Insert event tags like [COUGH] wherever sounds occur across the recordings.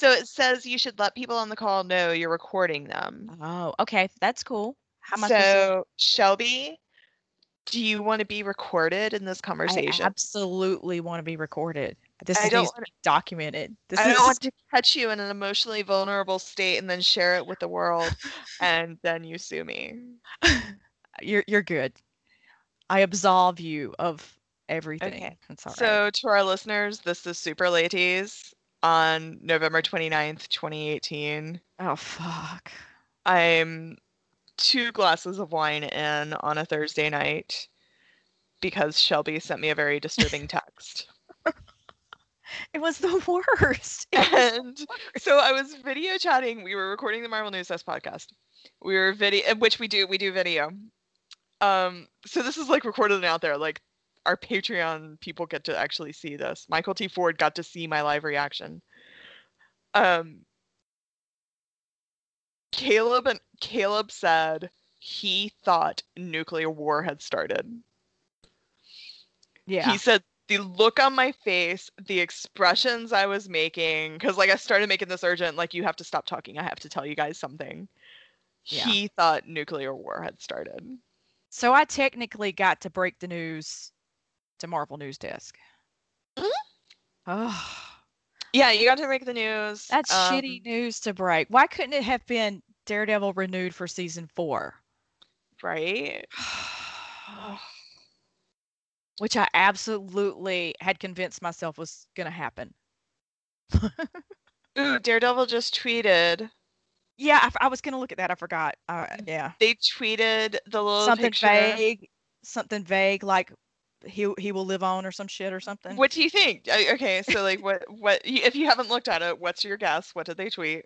So it says you should let people on the call know you're recording them. Oh, okay, that's cool. How much? I so Shelby, do you want to be recorded in this I conversation? absolutely want to be recorded. This I is don't needs to documented. This I is don't want to catch you in an emotionally vulnerable state and then share it with the world, [LAUGHS] and then you sue me. [LAUGHS] you're you're good. I absolve you of everything. Okay, That's all right. So to our listeners, this is Super Ladies on November 29th, 2018. Oh fuck. I'm two glasses of wine in on a Thursday night because Shelby sent me a very disturbing [LAUGHS] text. It was the worst. Was the and so I was video chatting. We were recording the Marvel News Desk podcast. We were video, which we do. We do video. Um, so this is like recorded and out there. Like our Patreon people get to actually see this. Michael T. Ford got to see my live reaction. Um, Caleb and Caleb said he thought nuclear war had started. yeah. He said the look on my face, the expressions I was making, because like I started making this urgent, like you have to stop talking. I have to tell you guys something. Yeah. He thought nuclear war had started. So I technically got to break the news to Marvel News Desk. Mhm. Oh, Yeah, you got to make the news. that's um, shitty news to break. Why couldn't it have been Daredevil renewed for season four? right? [SIGHS] Which I absolutely had convinced myself was going to happen. Ooh, Daredevil just tweeted. Yeah, I was going to look at that. I forgot. Uh, yeah. They tweeted the little Something picture. vague. Something vague like he he will live on or some shit or something. What do you think? Okay, so like, what, what? If you haven't looked at it, what's your guess? What did they tweet?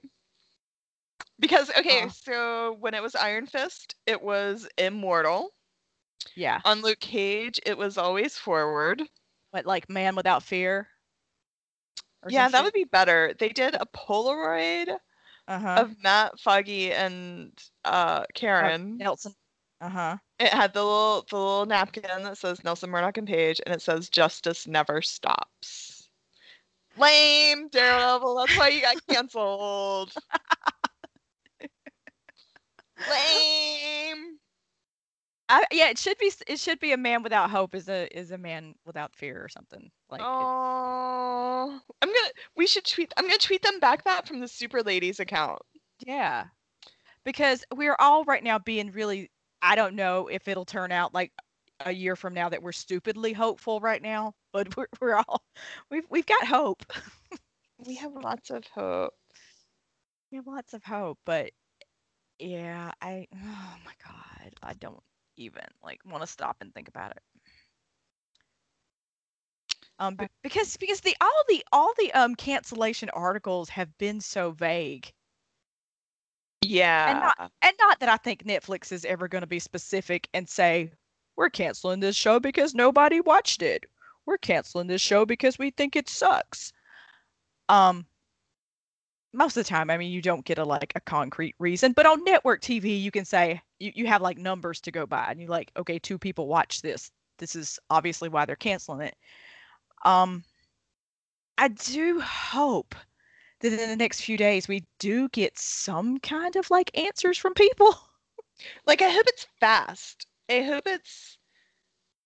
Because okay, Uh. so when it was Iron Fist, it was immortal. Yeah. On Luke Cage, it was always forward. But like man without fear. Yeah, that shit? would be better. They did a Polaroid uh-huh. of Matt Foggy and uh, Karen. Nelson. Uh-huh. It had the little the little napkin that says Nelson Murdock and Page, and it says "Justice never stops." Lame, Daredevil. That's why you got canceled. [LAUGHS] Lame. I, yeah, it should be it should be a man without hope is a is a man without fear or something. Like Oh, I'm gonna. We should tweet. I'm gonna tweet them back that from the Super Ladies account. yeah. Because we're all right now being really I don't know if it'll turn out like a year from now that we're stupidly hopeful right now, but [LAUGHS] we're we're all we've we've got hope. We have lots of hope. We have lots of hope, but yeah, I oh my god, I don't even like want to stop and think about it. Um, be- because because the all the all the um cancellation articles have been so vague, Yeah. and not that I think Netflix is ever going to be specific and say we're canceling this show because nobody watched it. We're canceling this show because we think it sucks. Um, most of the time, I mean, you don't get a like a concrete reason, but on network TV, you can say you, you have like numbers to go by, and you like, okay, two people watch this. This is obviously why they're canceling it. Um, I do hope that in the next few days we do get some kind of like answers from people. [LAUGHS] like I hope it's fast. I hope it's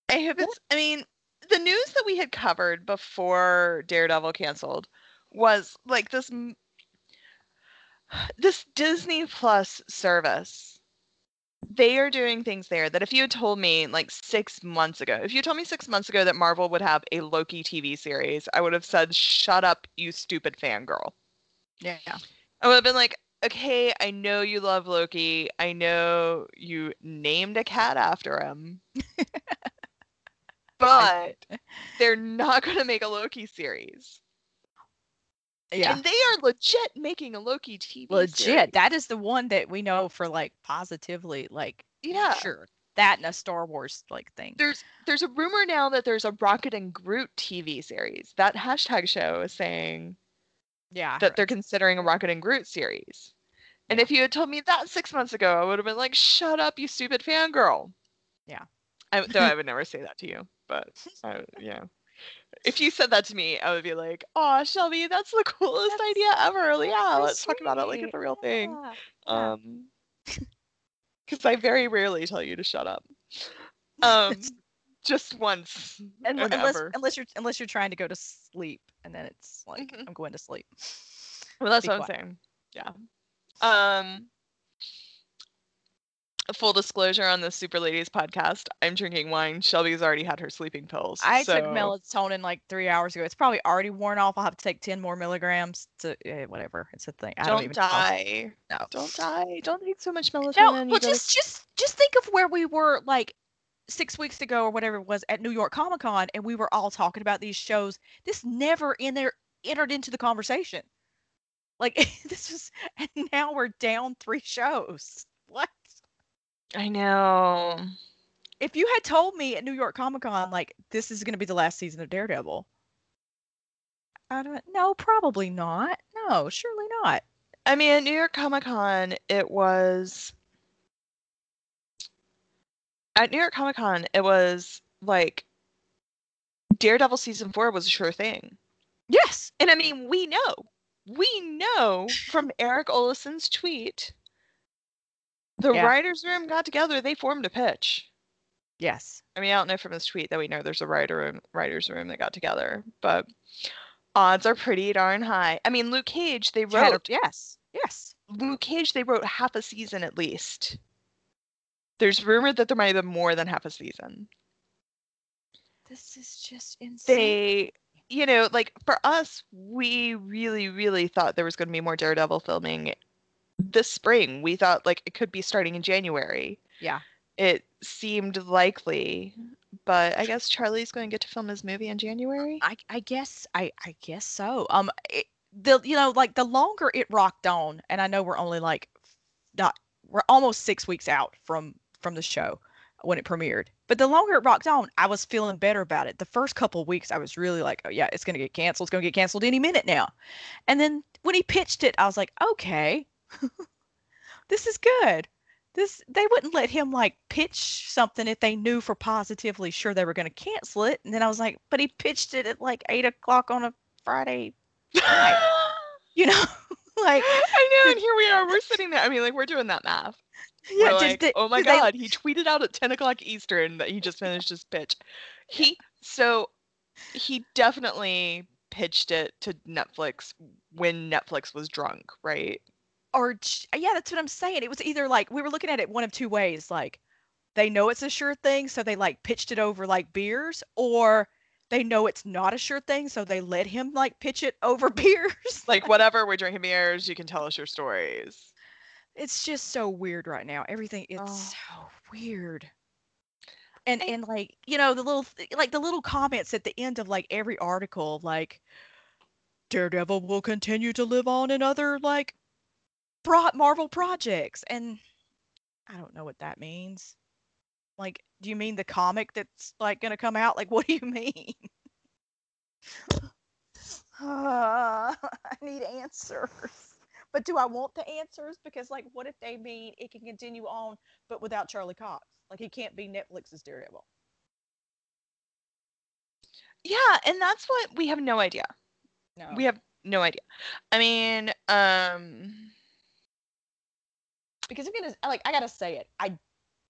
I hope it's I mean, the news that we had covered before Daredevil canceled was like this [SIGHS] this Disney Plus service. They are doing things there that if you had told me like 6 months ago, if you told me 6 months ago that Marvel would have a Loki TV series, I would have said shut up you stupid fangirl. Yeah. I would have been like, okay, I know you love Loki. I know you named a cat after him. [LAUGHS] but [LAUGHS] they're not going to make a Loki series. Yeah. And they are legit making a Loki TV Legit. series. That is the one that we know for like positively like yeah. sure. That and a Star Wars like thing. There's there's a rumor now that there's a Rocket and Groot TV series. That hashtag show is saying Yeah. That heard- they're considering a Rocket and Groot series. And Yeah. if you had told me that six months ago, I would have been like, "Shut up, you stupid fangirl." Yeah. I, though I would never [LAUGHS] say that to you, but [LAUGHS] I, yeah. if you said that to me, I would be like, "Oh, Shelby, that's the [LAUGHS] coolest That's- idea ever. Yeah, so let's talk about it like it's a sweet. real thing." Yeah, yeah. Um, because I very rarely tell you to shut up. Um, just once [LAUGHS] and unless ever. unless you're unless you're trying to go to sleep and then it's like Mhm. I'm going to sleep. Well, that's Be what I'm saying. Yeah. Um. Full disclosure on the Super Ladies podcast, I'm drinking wine. Shelby's already had her sleeping pills. I took melatonin like three hours ago. It's probably already worn off. I'll have to take ten more milligrams to eh, whatever. It's a thing. I don't, Don't, even die. No. Don't die. Don't take so much melatonin. No, well, just just just think of where we were like six weeks ago or whatever it was at New York Comic Con, and we were all talking about these shows. This never in there entered into the conversation. Like [LAUGHS] this was, and now we're down three shows. [LAUGHS] What? I know. If you had told me at New York Comic Con like this is going to be the last season of Daredevil, I don't. No, probably not. No, surely not. I mean, at New York Comic Con, it was. At New York Comic Con, it was like Daredevil season four was a sure thing. Yes. And I mean, we know, we know from Erik Oleson's tweet, the Yeah. writers' room got together. They formed a pitch. Yes. I mean, I don't know from his tweet that we know there's a writer room, writers' room that got together, but odds are pretty darn high. I mean, Luke Cage, they wrote yes. Yes. Luke Cage, they wrote half a season at least. There's rumored that there might have been more than half a season. This is just insane. They, you know, like for us, we really, really thought there was going to be more Daredevil filming this spring. We thought like it could be starting in January. Yeah. It seemed likely, but I guess Charlie's going to get to film his movie in January. I I guess I I guess so. Um, it, the you know like the longer it rocked on, and I know we're only like not we're almost six weeks out from from the show when it premiered. But the longer it rocked on, I was feeling better about it. The first couple weeks, I was really like, oh yeah, it's gonna get canceled. It's gonna get canceled any minute now. And then when he pitched it, I was like, okay, [LAUGHS] this is good. This they wouldn't let him like pitch something if they knew for positively sure they were going to cancel it. And then I was like, but he pitched it at like eight o'clock on a Friday, night. [LAUGHS] you know, [LAUGHS] like I know, and here we are. We're sitting there. I mean, like we're doing that math. Yeah, did- like, did- oh my did they- god, he tweeted out at 10 o'clock Eastern that he just finished his pitch. He so he definitely pitched it to Netflix when Netflix was drunk, right? or yeah, that's what I'm saying. It was either like we were looking at it one of two ways, like they know it's a sure thing, so they like pitched it over like beers, or they know it's not a sure thing, so they let him like pitch it over [LAUGHS] beers. Like whatever, we're drinking beers, you can tell us your stories. It's just so weird right now. Everything it's Oh. so weird. And I- and like, you know, the little like the little comments at the end of like every article like Daredevil will continue to live on in other like brought Marvel projects and I don't know what that means. Like, do you mean the comic that's like going to come out? Like what do you [LAUGHS] mean? Uh, [LAUGHS] [LAUGHS] I need answers. But do I want the answers? Because like, what if they mean it can continue on, but without Charlie Cox? Like, he can't be Netflix's Daredevil. Yeah, and that's what we have no idea. No. We have no idea. I mean, um because I'm gonna like I gotta say it. I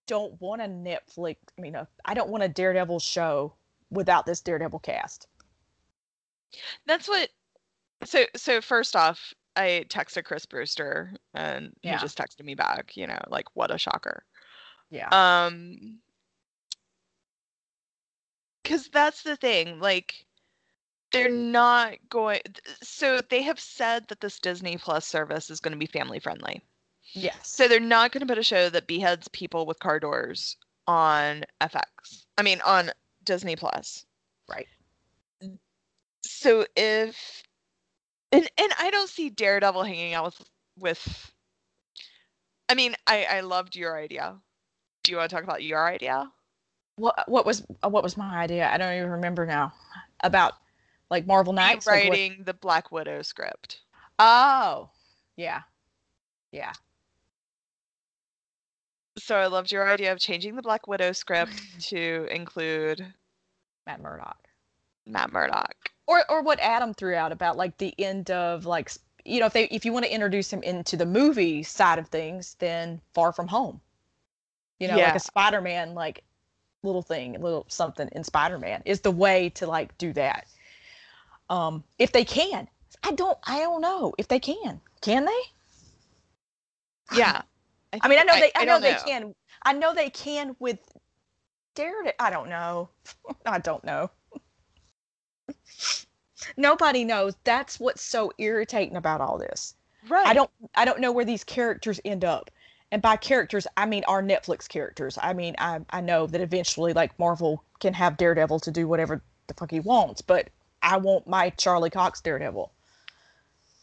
don't want a Netflix. I mean, a, I don't want a Daredevil show without this Daredevil cast. that's what so so first off, I texted Chris Brewster and Yeah. he just texted me back, you know, like what a shocker. Yeah. Um cuz that's the thing, like they're not going so they have said that this Disney Plus service is going to be family friendly. yes. So they're not going to put a show that beheads people with car doors on FX. I mean on Disney Plus. right. So if and and I don't see Daredevil hanging out with with I mean, I I loved your idea. Do you want to talk about your idea? What what was uh, what was my idea? I don't even remember now. About like Marvel Knights. like, writing the Black Widow script. oh. Yeah. Yeah. So I loved your idea of changing the Black Widow script [LAUGHS] to include Matt Murdock. Matt Murdock. Or or what Adam threw out about like the end of like you know if they if you want to introduce him into the movie side of things, then Far From Home. You know, like a Spider-Man like little thing, little something in Spider-Man is the way to like do that. Um, if they can, I don't I don't know if they can. Can they? Yeah. [SIGHS] I mean, I know they I, know don't they can. I know they can with Daredevil. I don't know. [LAUGHS] I don't know. Nobody knows. That's what's so irritating about all this. Right. I don't I don't know where these characters end up. And by characters, I mean our Netflix characters. I mean, I I know that eventually like Marvel can have Daredevil to do whatever the fuck he wants, but I want my Charlie Cox Daredevil.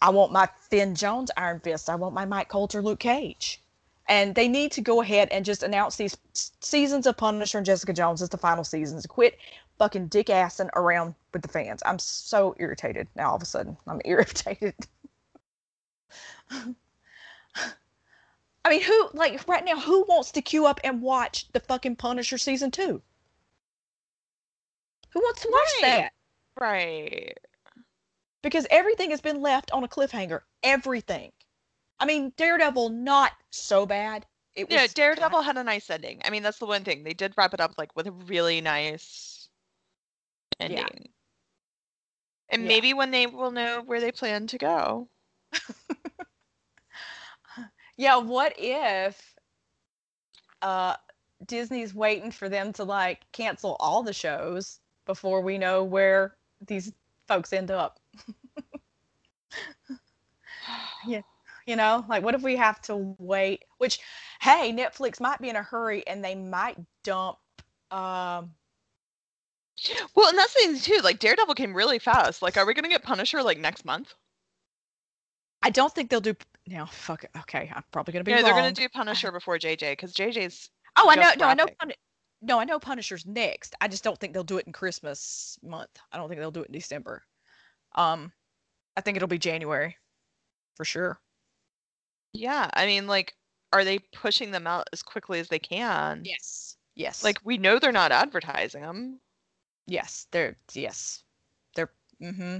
I want my Finn Jones Iron Fist. I want my Mike Colter Luke Cage. And they need to go ahead and just announce these seasons of Punisher and Jessica Jones as the final seasons. Quit fucking dick assing around with the fans. I'm so irritated now all of a sudden. I'm [LAUGHS] irritated. I mean, who like right now? Who wants to queue up and watch the fucking Punisher season two? Who wants to watch Right. that? Right. Because everything has been left on a cliffhanger. Everything. I mean, Daredevil not so bad. It was Yeah, Daredevil had a nice ending. I mean, that's the one thing. They did wrap it up like with a really nice ending. Yeah. And Yeah. maybe when they will know where they plan to go. [LAUGHS] Yeah, what if uh Disney's waiting for them to like cancel all the shows before we know where these folks end up? [LAUGHS] Yeah. [SIGHS] You know, like what if we have to wait? Which, hey, Netflix might be in a hurry and they might dump. Um, Well, and that's the thing too. Like Daredevil came really fast. Like, are we gonna get Punisher like next month? I don't think they'll do. No, fuck it. Okay, I'm probably gonna be Yeah, wrong. they're gonna do Punisher [SIGHS] before JJ because JJ's. Oh, I know. No, I know. Puni- no, I know Punisher's next. I just don't think they'll do it in Christmas month. I don't think they'll do it in December. Um, I think it'll be January, for sure. Yeah, I mean, like, are they pushing them out as quickly as they can? Yes. Yes. Like, we know they're not advertising them. yes, they're yes, they're. Mm-hmm.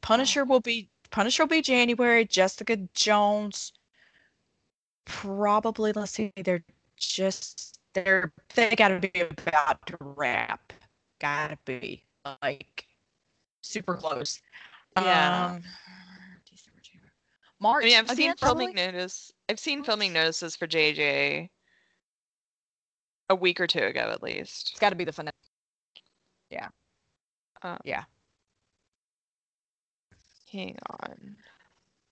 Punisher will be Punisher will be January. Jessica Jones. Probably. Let's see. They're just they're they gotta be about to wrap. Gotta be like super close. Yeah. Um, December, January. March. I mean, I've seen filming probably? notice. I've seen filming notices for JJ a week or two ago, at least. It's got to be the finale. Yeah. Um, Yeah. Hang on.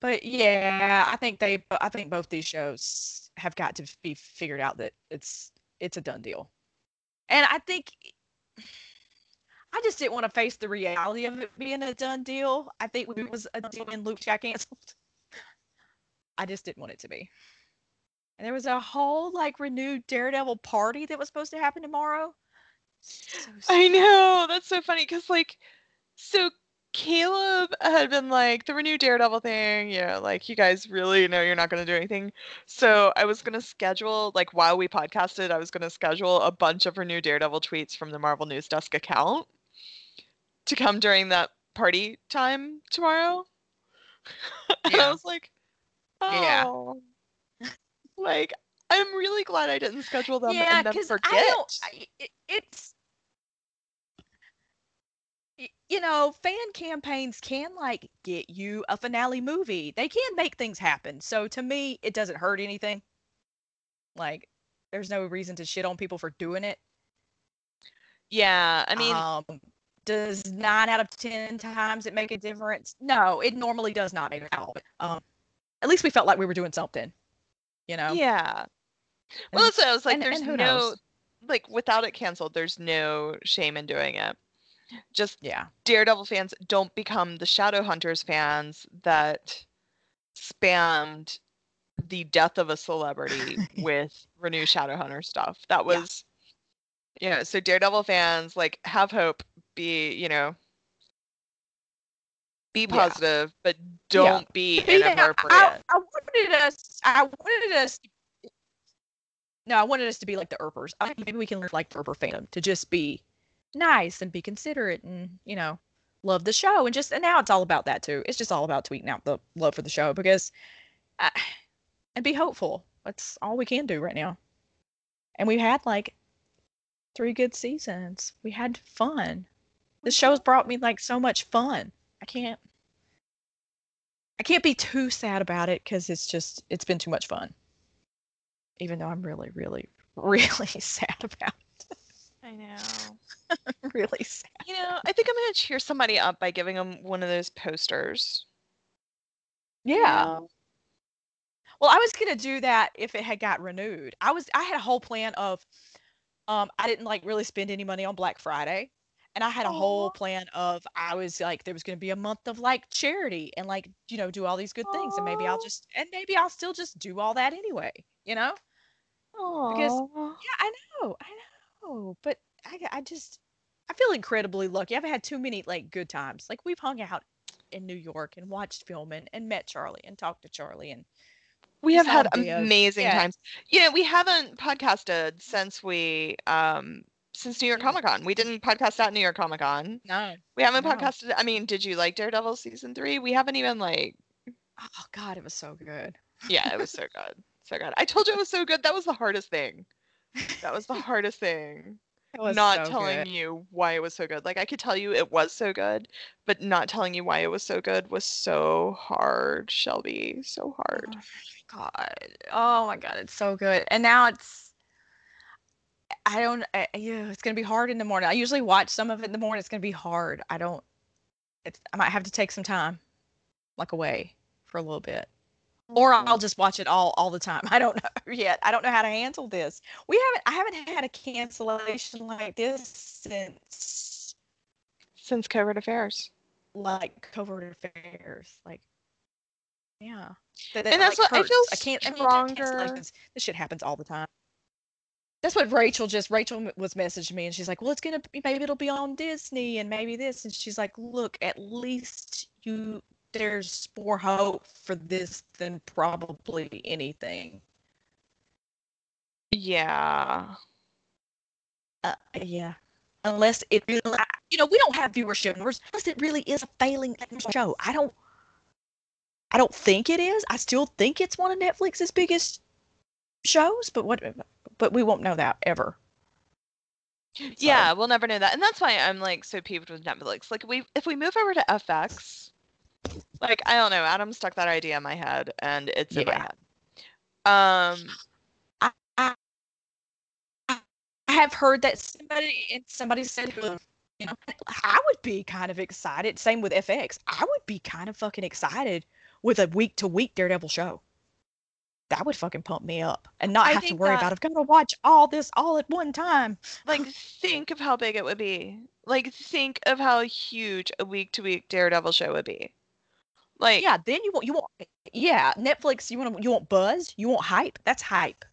But yeah, I think they. I think both these shows have got to be figured out that it's it's a done deal, and I think I just didn't want to face the reality of it being a done deal. I think it was a deal when Luke got canceled. I just didn't want it to be. And there was a whole like renewed Daredevil party that was supposed to happen tomorrow. So I know that's so funny because like, so Caleb had been like the renewed Daredevil thing, you know, like you guys really know you're not gonna do anything. So I was gonna schedule like while we podcasted, I was gonna schedule a bunch of renewed Daredevil tweets from the Marvel News Desk account to come during that party time tomorrow. [LAUGHS] and I was like, Yeah. oh, like I'm really glad I didn't schedule them yeah, and then forget. I don't. I, it, it's you know, fan campaigns can like get you a finale movie. They can make things happen. So to me, it doesn't hurt anything. Like, there's no reason to shit on people for doing it. yeah, I mean, um, does nine out of ten times it make a difference? No, it normally does not make a Um, at least we felt like we were doing something. You know. Yeah. Well, that's what I was like. and- there's and who no, knows? like, without it canceled, there's no shame in doing it. Just Yeah. Daredevil fans don't become the Shadowhunters fans that spammed the death of a celebrity [LAUGHS] with renew Shadowhunter stuff. That Yeah. was, you know, so Daredevil fans like have hope, be you know, be Yeah. positive, but don't be yeah, inappropriate. I, I wanted us. I wanted us. No, I wanted us to be like the Earpers. I think maybe we can learn like Earper fandom to just be nice and be considerate and you know love the show and just and now it's all about that too it's just all about tweeting out the love for the show because I, and be hopeful that's all we can do right now and we've had like three good seasons we had fun the show's brought me like so much fun i can't i can't be too sad about it because it's just it's been too much fun even though i'm really really [LAUGHS] really sad about it. I know. it [LAUGHS] really sad You know, I think I'm gonna cheer somebody up by giving them one of those posters. yeah Well, I was gonna do that if it had got renewed. I was I had a whole plan of um I didn't like really spend any money on Black Friday. And I had a whole plan of I was like there was gonna be a month of like charity and like, you know, do all these good things and maybe I'll just and maybe I'll still just do all that anyway, you know? Because yeah, I know, I know. But I I just I feel incredibly lucky. I've had too many like good times. Like we've hung out in New York and watched film and and met Charlie and talked to Charlie and we have had amazing Yeah. times. Know, we haven't podcasted since we um since New York Comic Con. We didn't podcast out New York Comic Con. no. We haven't No. podcasted. I mean, did you like Daredevil season three? We haven't even like. Oh God, it was so good. Yeah, it was so [LAUGHS] good, so good. I told you it was so good. That was the hardest thing. That was the [LAUGHS] hardest thing. Not so telling good. you why it was so good. Like I could tell you it was so good, but not telling you why it was so good was so hard, Shelby. So hard. Oh my God. Oh my God, it's so good. And now it's I don't I, yeah, it's gonna be hard in the morning. I usually watch some of it in the morning. It's gonna be hard. I don't it's I might have to take some time, like away for a little bit. Or Mm-hmm. I'll just watch it all all the time. [LAUGHS] I don't know yet. I don't know how to handle this. We haven't I haven't had a cancellation like this since Since covert affairs. like covert affairs. Like yeah. That, And that's what- I feel I can't I mean, stronger- This shit happens all the time. That's what Rachel just Rachel was messaging me and she's like, "Well, it's gonna maybe it'll be on Disney and maybe this." And she's like, "Look, at least you there's more hope for this than probably anything." Yeah. Uh, yeah. Unless it really, you know, we don't have viewership numbers. Unless it really is a failing show. I don't. I don't think it is. I still think it's one of Netflix's biggest shows, but what? But we won't know that ever. Yeah, we'll never know that. And that's why I'm like so peeved with Netflix. Like we if we move over to FX, like I don't know, Adam stuck that idea in my head and it's in my head. Um I have heard that somebody and somebody said, you know, I would be kind of excited. Same with FX. I would be kind of fucking excited with a week to week Daredevil show. That would fucking pump me up and not I have to worry that- about I've got to watch all this all at one time. like think of how big it would be. Like think of how huge a week to week Daredevil show would be. Like Yeah, then you want you want yeah Netflix. You want you want buzz. You want hype. That's hype.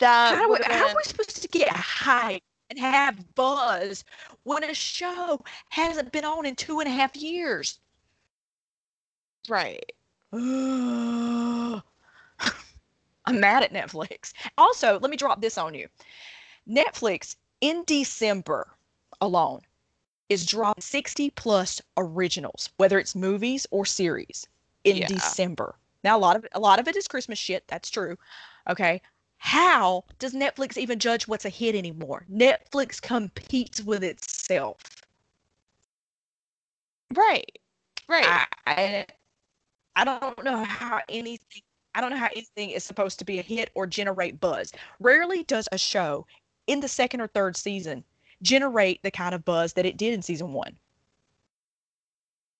that how, would how are we supposed to get hype and have buzz when a show hasn't been on in two and a half years? right. [GASPS] [SIGHS] I'm mad at Netflix. Also, let me drop this on you. Netflix in December alone is dropping 60 plus originals, whether it's movies or series in Yeah. December. Now a lot of a lot of it is Christmas shit, that's true. Okay. How does Netflix even judge what's a hit anymore? Netflix competes with itself. Right. Right. I, I I don't know how anything I don't know how anything is supposed to be a hit or generate buzz. Rarely does a show in the second or third season generate the kind of buzz that it did in season one.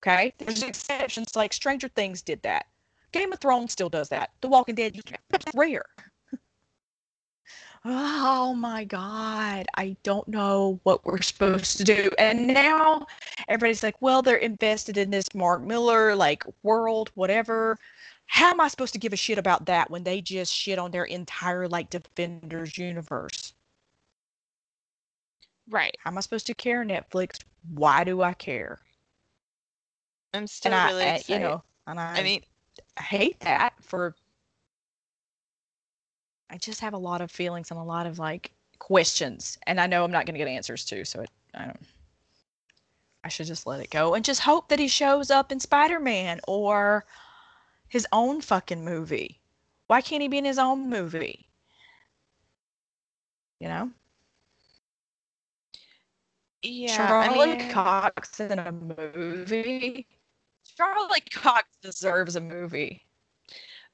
Okay? There's exceptions like Stranger Things did that. Game of Thrones still does that. The Walking Dead, that's rare. [LAUGHS] Oh my God. I don't know what we're supposed to do. And now everybody's like, well, they're invested in this Mark Millar, like world, whatever. How am I supposed to give a shit about that when they just shit on their entire like Defenders universe? right. How am I supposed to care, Netflix? Why do I care? I'm still and really I- excited. you know, and I, I mean, hate that for. I just have a lot of feelings and a lot of like questions, and I know I'm not going to get answers to. So it, I don't. I should just let it go and just hope that he shows up in Spider Man or his own fucking movie. Why can't he be in his own movie? You know? Yeah, Charlie I mean, Cox in a movie. Charlie Cox deserves a movie.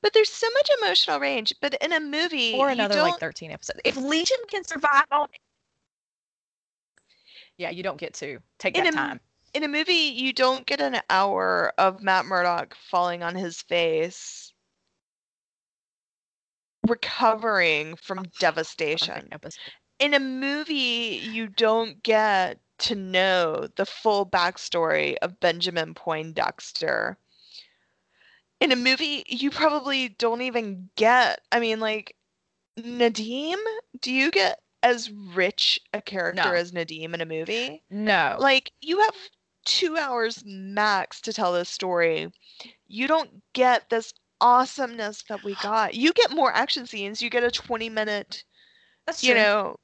but there's so much emotional range. But in a movie, Or you another don't, like 13 episodes. If Legion can survive on Yeah, you don't get to take that a- time. In a movie, you don't get an hour of Matt Murdock falling on his face, recovering from devastation. In a movie, you don't get to know the full backstory of Benjamin Poindexter. In a movie, you probably don't even get. I mean, like, Nadeem, do you get as rich a character No. as Nadeem in a movie? No. like you have two hours max to tell this story you don't get this awesomeness that we got you get more action scenes you get a 20 minute that's you true. know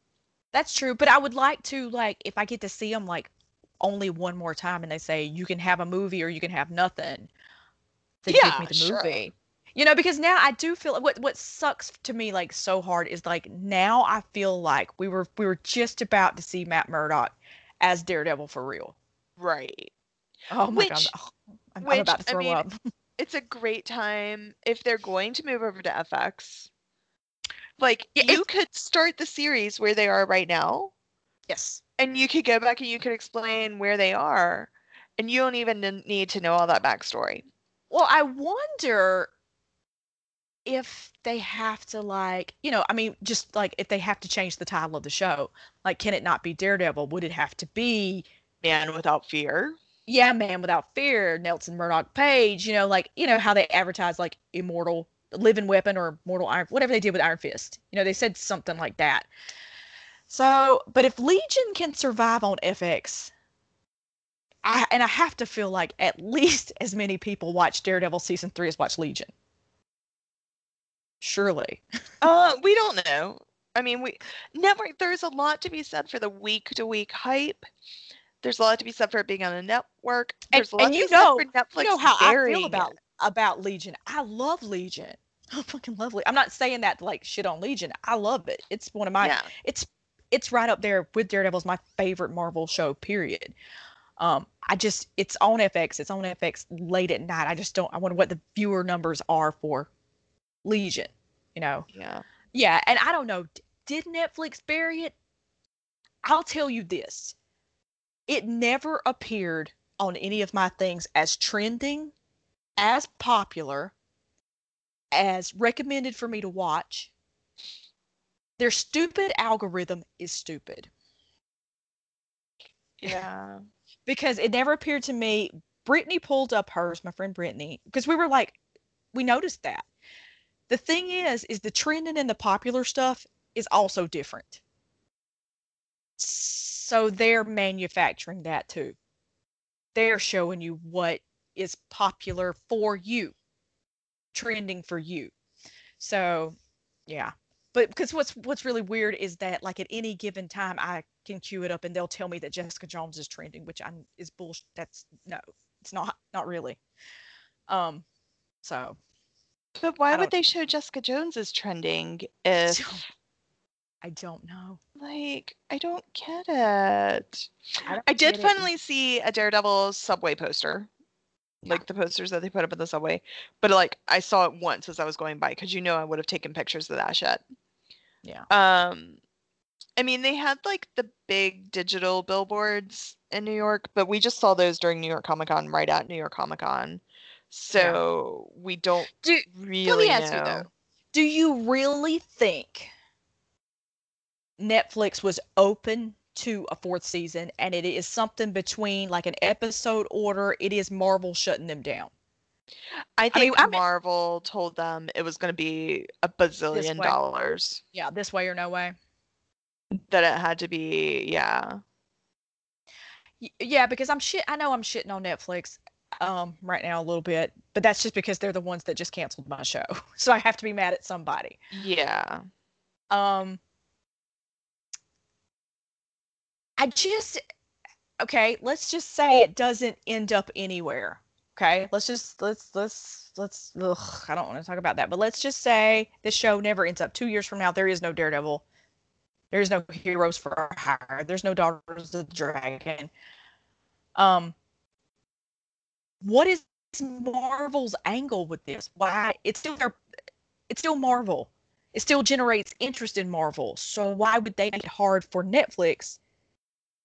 That's true, but I would like to like if I get to see them like only one more time and they say you can have a movie or you can have nothing. Then Yeah, give me the sure. movie. You know, because now I do feel what what sucks to me like so hard is like now I feel like we were we were just about to see Matt Murdock as Daredevil for real. Right Oh my god, Which- I'm, I'm, I'm which, about to I throw mean, up. [LAUGHS] it's a great time if they're going to move over to fx like Yeah, you could start the series where they are right now Yes. and you could go back and you could explain where they are and you don't even need to know all that backstory Well, I wonder if they have to like, you know, I mean, just like if they have to change the title of the show, like, can it not be Daredevil? Would it have to be, man without fear yeah, Man Without Fear, Nelson Murdock Page? You know, like, you know how they advertise like Immortal, Living Weapon, or Mortal Iron, whatever they did with Iron Fist. You know, they said something like that. So, but if Legion can survive on FX, I and I have to feel like at [LAUGHS] least as many people watch Daredevil season three as watch Legion. Surely. [LAUGHS] Uh, we don't know. I mean, we network. There's a lot to be said for the week to week hype. There's a lot to be said for it being on a network. And- a lot and to you be said know- for Netflix you know how I feel about it. about Legion. I love Legion. [LAUGHS] I fucking lovely. I'm not saying that like shit on Legion. I love it. It's one of my yeah, it's it's right up there with Daredevil's my favorite Marvel show, period. Um, I just it's on FX. It's on FX late at night. I just don't I wonder what the viewer numbers are for Legion, you know. yeah. Yeah, and I don't know. Did Netflix bury it? I'll tell you this. It never appeared on any of my things as trending, as popular, as recommended for me to watch. Their stupid algorithm is stupid Yeah. [LAUGHS] because it never appeared to me. Brittany pulled up hers, my friend Brittany, because we were like, we noticed that. The thing is, is the trending and the popular stuff is also different. So they're manufacturing that too. They're showing you what is popular for you, trending for you. So, yeah. But because what's what's really weird is that like at any given time I can queue it up and they'll tell me that Jessica Jones is trending, which I'm is bullshit. That's no, it's not not really. Um, so But why would they show Jessica Jones as trending if, [LAUGHS] I don't know. like, I don't get it? I, I did it. finally see a Daredevil subway poster, like the posters that they put up in the subway. But like, I saw it once as I was going by because you know I would have taken pictures of that shit. Yeah. Um, I mean, they had like the big digital billboards in New York, but we just saw those during New York Comic Con, right at New York Comic Con. So we don't Do really ask you, though. do you really think Netflix was open to a fourth season and it is something between like an episode order? It is Marvel shutting them down. I think I mean- Marvel told them it was going to be a bazillion dollars. Yeah, this way or no way. That it had to be, yeah. Yeah, because I'm shit. I know I'm shitting on Netflix um right now a little bit, but that's just because they're the ones that just canceled my show. [LAUGHS] So I have to be mad at somebody. Yeah. Um I just okay, let's just say it doesn't end up anywhere. Okay, let's just let's let's let's. Ugh, I don't want to talk about that, but let's just say this show never ends up. Two years from now, there is no Daredevil. There's no heroes for hire. There's no Daughters of the Dragon. Um, what is Marvel's angle with this? Why it's still their, it's still Marvel. It still generates interest in Marvel. So why would they make it hard for Netflix?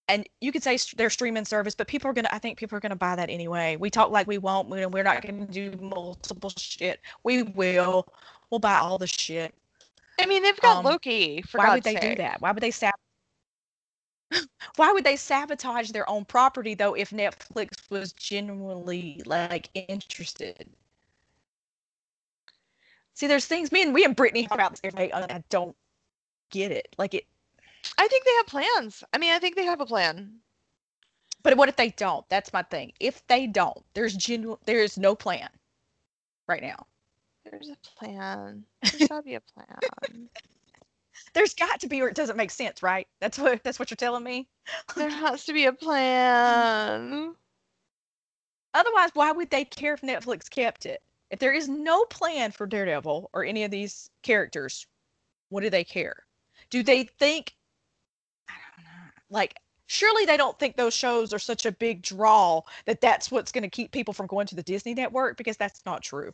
And you could say their streaming service, but people are gonna. I think people are gonna buy that anyway. We talk like we won't. We're not gonna do multiple shit. We will. We'll buy all the shit. I mean, they've got Um, Loki. For Why God's would they sake. do that? Why would they sab- [LAUGHS] Why would they sabotage their own property though if Netflix was genuinely like interested? See, there's things me and we and Brittany talk about this every day, and I don't get it. Like it, I think they have plans. I mean, I think they have a plan. but what if they don't? That's my thing. If they don't, there's genuine, there is no plan right now. There's a plan. There's gotta be a plan. [LAUGHS] There's got to be, or it doesn't make sense, right? That's what that's what you're telling me. there has to be a plan. [LAUGHS] Otherwise, why would they care if Netflix kept it? If there is no plan for Daredevil or any of these characters, what do they care? Do they think, I don't know, like, surely they don't think those shows are such a big draw that that's what's going to keep people from going to the Disney network because that's not true.